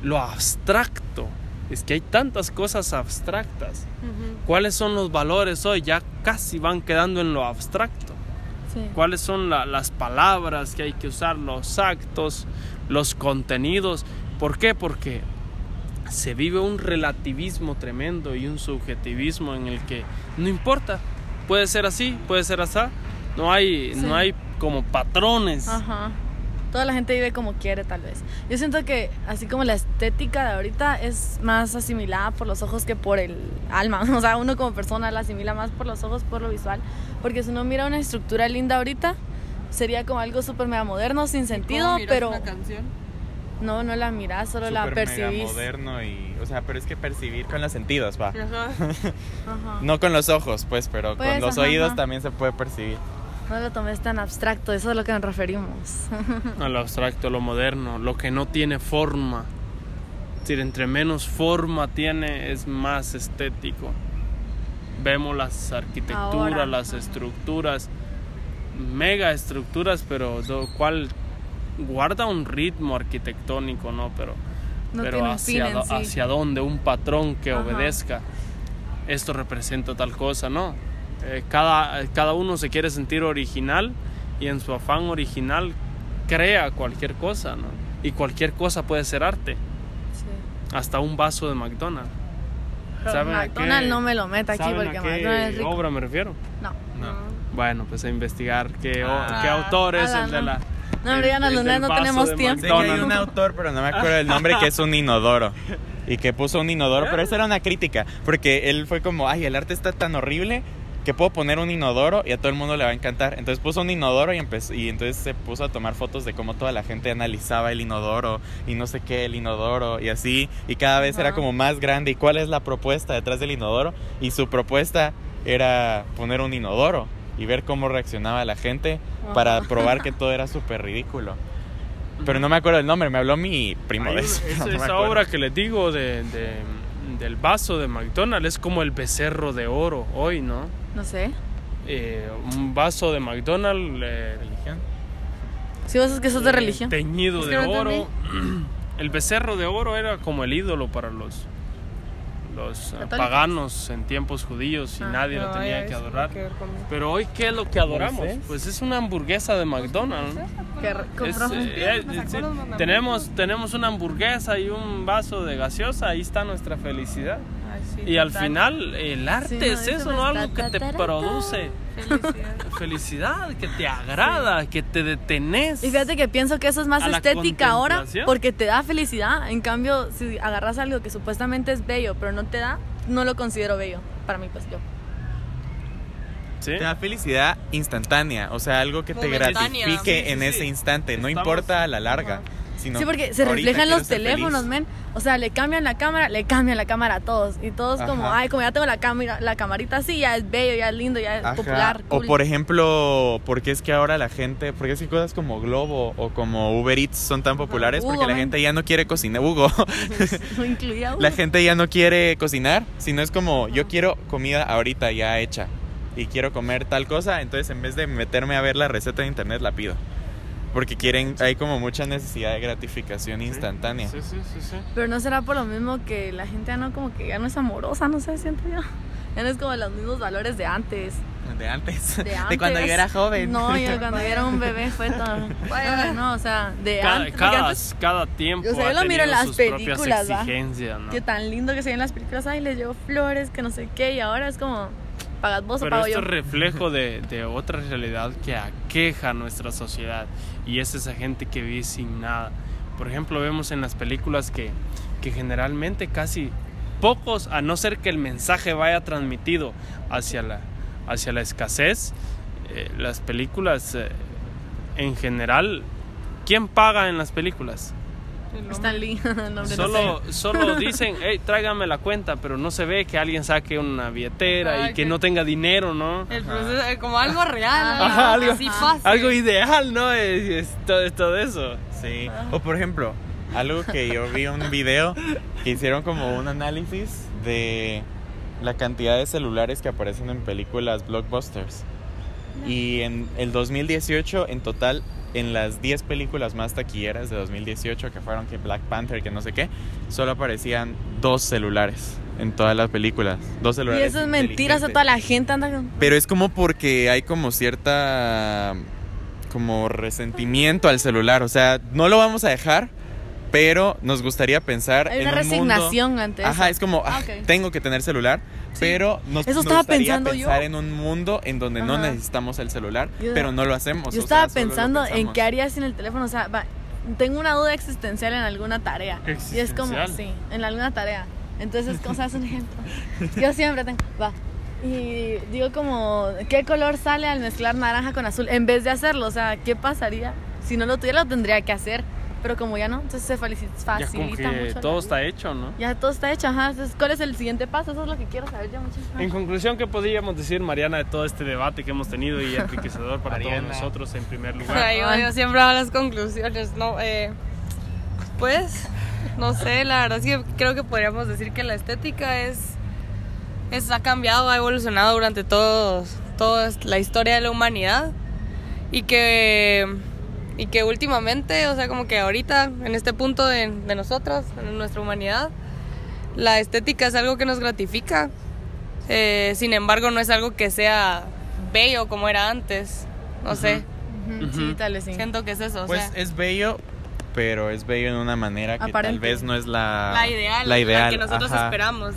Lo abstracto. Es que hay tantas cosas abstractas. Ujú. ¿Cuáles son los valores hoy? Ya casi van quedando en lo abstracto. sí. cuáles son la- las palabras que hay que usar, los actos, los contenidos. ¿Por qué? Porque se vive un relativismo tremendo y un subjetivismo en el que no importa, puede ser así, puede ser así. No hay, Sí. no hay como patrones. Ajá. Toda la gente vive como quiere, tal vez. Yo siento que, así como la estética de ahorita es más asimilada por los ojos que por el alma. O sea, uno como persona la asimila más por los ojos, por lo visual. Porque si uno mira una estructura linda ahorita, sería como algo súper mega moderno, sin sentido, ¿Cómo miras pero una canción? no, no la mirás, solo la Súper mega percibís. moderno y, o sea, pero es que percibir con los sentidos, va. Ajá. Ajá. No con los ojos, pues, pero Pues, con los ajá, oídos ajá. también se puede percibir. No lo tomes tan abstracto, eso es a lo que nos referimos. A lo abstracto, lo moderno, lo que no tiene forma. Es decir, entre menos forma tiene, es más estético. Vemos las arquitecturas, Ahora, las ajá. estructuras mega estructuras, pero lo cual guarda un ritmo arquitectónico, ¿no? Pero, No pero hacia, fin en do- sí. hacia dónde, un patrón que Ajá. obedezca. Esto representa tal cosa, ¿no? Eh, cada, cada uno se quiere sentir original y en su afán original crea cualquier cosa, ¿no? Y cualquier cosa puede ser arte, Sí. hasta un vaso de McDonald's. Pero ¿Saben a McDonald's qué- no me lo meta aquí ¿Saben porque McDonald's es rico. obra me refiero? No. Bueno, pues a investigar qué, Ah. qué autor es el de no. la... No, hombre, ya el- no, el no, tenemos tiempo. Sé que hay un autor, pero no me acuerdo el nombre, que es un inodoro. Y que puso un inodoro, pero esa era una crítica. Porque él fue como, ay, el arte está tan horrible que puedo poner un inodoro y a todo el mundo le va a encantar. Entonces puso un inodoro y, empezó, y entonces se puso a tomar fotos de cómo toda la gente analizaba el inodoro y no sé qué, el inodoro y así. Y cada vez era como más grande. ¿Y cuál es la propuesta detrás del inodoro? Y su propuesta era poner un inodoro y ver cómo reaccionaba la gente para probar que todo era súper ridículo. Pero no me acuerdo el nombre, me habló mi primo de eso. esa no esa acuerdo. obra que les digo de, de- del vaso de McDonald's es como el becerro de oro hoy, ¿no? No sé. Eh, un vaso de McDonald's eh, Si vos es que sos de religión. teñido Es de que oro. El becerro de oro era como el ídolo para los los ¿Católicos? paganos en tiempos judíos y Ah, nadie lo tenía que adorar. que Pero hoy, ¿qué es lo que adoramos? Pues es una hamburguesa de McDonald's. Es, eh, eh, ¿Me sí, acuerdo de una tenemos, tenemos una hamburguesa y un vaso de gaseosa, ahí está nuestra felicidad. Ay, sí, Y al final el arte Sí, no, es eso ¿no? Algo que te produce Felicidad. felicidad, que te agrada, que te detenés. Y fíjate que pienso que eso es más estética ahora porque te da felicidad. En cambio, si agarras algo que supuestamente es bello, pero no te da, no lo considero bello. Para mí, pues yo. ¿Sí? Te da felicidad instantánea, o sea, algo que te gratifique Sí, sí, en ese instante, no importa a la larga. Sino sí, porque se reflejan los teléfonos, men. O sea, le cambian la cámara, le cambian la cámara a todos. Y todos como, ay, como ya tengo la cámara, la camarita así, ya es bello, ya es lindo, ya es Ajá. popular. O por ejemplo, porque es que ahora la gente, porque es que cosas como Globo o como Uber Eats son tan populares Hugo, porque la man. gente ya no quiere cocinar, Hugo. No incluía la uno. gente ya no quiere cocinar, sino es como yo quiero comida ahorita ya hecha y quiero comer tal cosa, entonces en vez de meterme a ver la receta de internet la pido. Porque quieren, hay como mucha necesidad de gratificación instantánea. Sí, sí, sí, sí. Pero no será por lo mismo que la gente ya no como que ya no es amorosa, no sé, siento yo. Ya no es como los mismos valores de antes. De antes. De, De, antes. cuando yo era joven. No, yo cuando yo era un bebé fue todo. Bueno, no, o sea, de Cada, antes. cada, antes, cada tiempo O sea, yo lo miro en las películas, ¿no? que tan lindo que se ve en las películas, ay, les llevo flores, que no sé qué, y ahora es como, pagas vos o Pero pago esto yo. es reflejo de, de otra realidad que aqueja a nuestra sociedad y es esa gente que vive sin nada. Por ejemplo, vemos en las películas que, que generalmente casi pocos, a no ser que el mensaje vaya transmitido hacia la, hacia la escasez, eh, las películas eh, en general, ¿quién paga en las películas? Stan Lee, no Solo, solo dicen, hey, tráigame la cuenta, pero no se ve que alguien saque una billetera Ajá, y que que- no tenga dinero, ¿no? El proceso, eh, como algo real, Ajá, algo- así fácil. Algo ideal, ¿no? Es, es todo, es todo eso. Sí. O por ejemplo, algo que yo vi un video que hicieron como un análisis de la cantidad de celulares que aparecen en películas blockbusters. Y en el 2018, en total, en las 10 películas más taquilleras de 2018, que fueron que Black Panther, que no sé qué, solo aparecían dos celulares en todas las películas. Dos sé. Y celulares. eso es mentiras, o toda la gente anda con... Pero es como porque hay como cierta como resentimiento al celular, o sea, no lo vamos a dejar, pero nos gustaría pensar Hay en una un mundo- resignación ante eso. Ajá, es como Ah, ah, ok. tengo que tener celular, pero nos, Eso nos estaba gustaría pensando yo. pensar en un mundo en donde no Ajá. necesitamos el celular, Yo- pero no lo hacemos. Yo sea, estaba lo pensando en qué haría sin el teléfono, o sea, va, tengo una duda existencial en alguna tarea. Y es como, sí, en alguna tarea. Entonces, o sea, es un ejemplo. Yo siempre tengo, va. Y digo como, ¿qué color sale al mezclar naranja con azul? En vez de hacerlo, o sea, ¿qué pasaría? Si no lo tuviera, lo tendría que hacer. Pero como ya no, entonces se felici- Ya como facilita que mucho. todo está hecho, ¿no? Ya todo está hecho, ajá. Entonces, ¿cuál es el siguiente paso? Eso es lo que quiero saber yo muchísimo. En conclusión, ¿qué podríamos decir, Mariana, de todo este debate que hemos tenido y enriquecedor para todos nosotros en primer lugar? Ay, yo, yo siempre hago las conclusiones, ¿no? Eh, pues, no sé, la verdad es que creo que podríamos decir que la estética es, es ha cambiado, ha evolucionado durante todos, toda la historia de la humanidad. y que y que últimamente, o sea, como que ahorita, en este punto de, de nosotros, en nuestra humanidad, la estética es algo que nos gratifica. Eh, sin embargo, no es algo que sea bello como era antes. No sé, Ujú, Sí, tal vez sí. siento que es eso. o Pues sea, es bello, pero es bello en una manera que tal Aparente. vez no es la, la ideal, la ideal, que nosotros ajá. esperamos.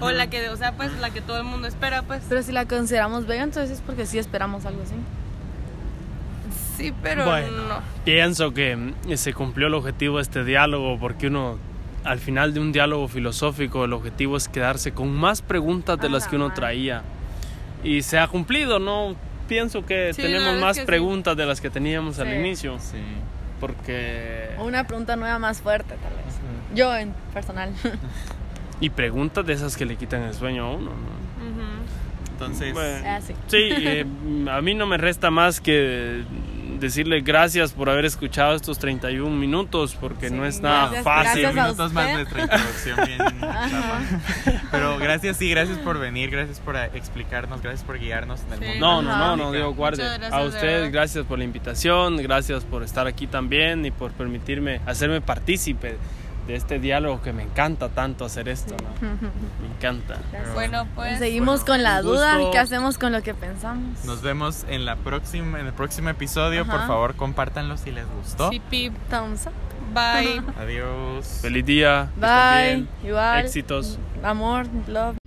O la que, o sea, pues la que todo el mundo espera, pues. Pero si la consideramos bella, entonces es porque sí esperamos algo así. Sí, pero Bueno. no. Pienso que mm, se cumplió el objetivo de este diálogo porque uno, al final de un diálogo filosófico, el objetivo es quedarse con más preguntas de las la que uno traía. Y se ha cumplido, ¿no? Pienso que Sí, tenemos más que sí. preguntas de las que teníamos al inicio. Sí. Porque... O una pregunta nueva más fuerte, tal vez. Yo, en personal. Y preguntas de esas que le quitan el sueño a uno, ¿no? Entonces, Bueno. Ah, sí. Sí, eh, a mí no me resta más que decirle gracias por haber escuchado estos 31 minutos, porque Sí, no es nada gracias, fácil. gracias a minutos más usted. nuestra introducción bien chapa. Pero gracias, sí, gracias por venir, gracias por eh, explicarnos, gracias por guiarnos en el Sí. mundo. No, no, no, no, Dios guarde. Gracias, A de ustedes, gracias por la invitación, gracias por estar aquí también y por permitirme, hacerme partícipe de este diálogo que me encanta tanto hacer esto, ¿no? Me encanta. Bueno, pues. Seguimos bueno, con la duda. ¿Qué hacemos con lo que pensamos? Nos vemos en la próxima, en el próximo episodio. Por favor, compártanlo si les gustó. Sí, pip. Thumbs up. Bye. Adiós. Feliz día. Bye. Igual. Éxitos. Amor, love.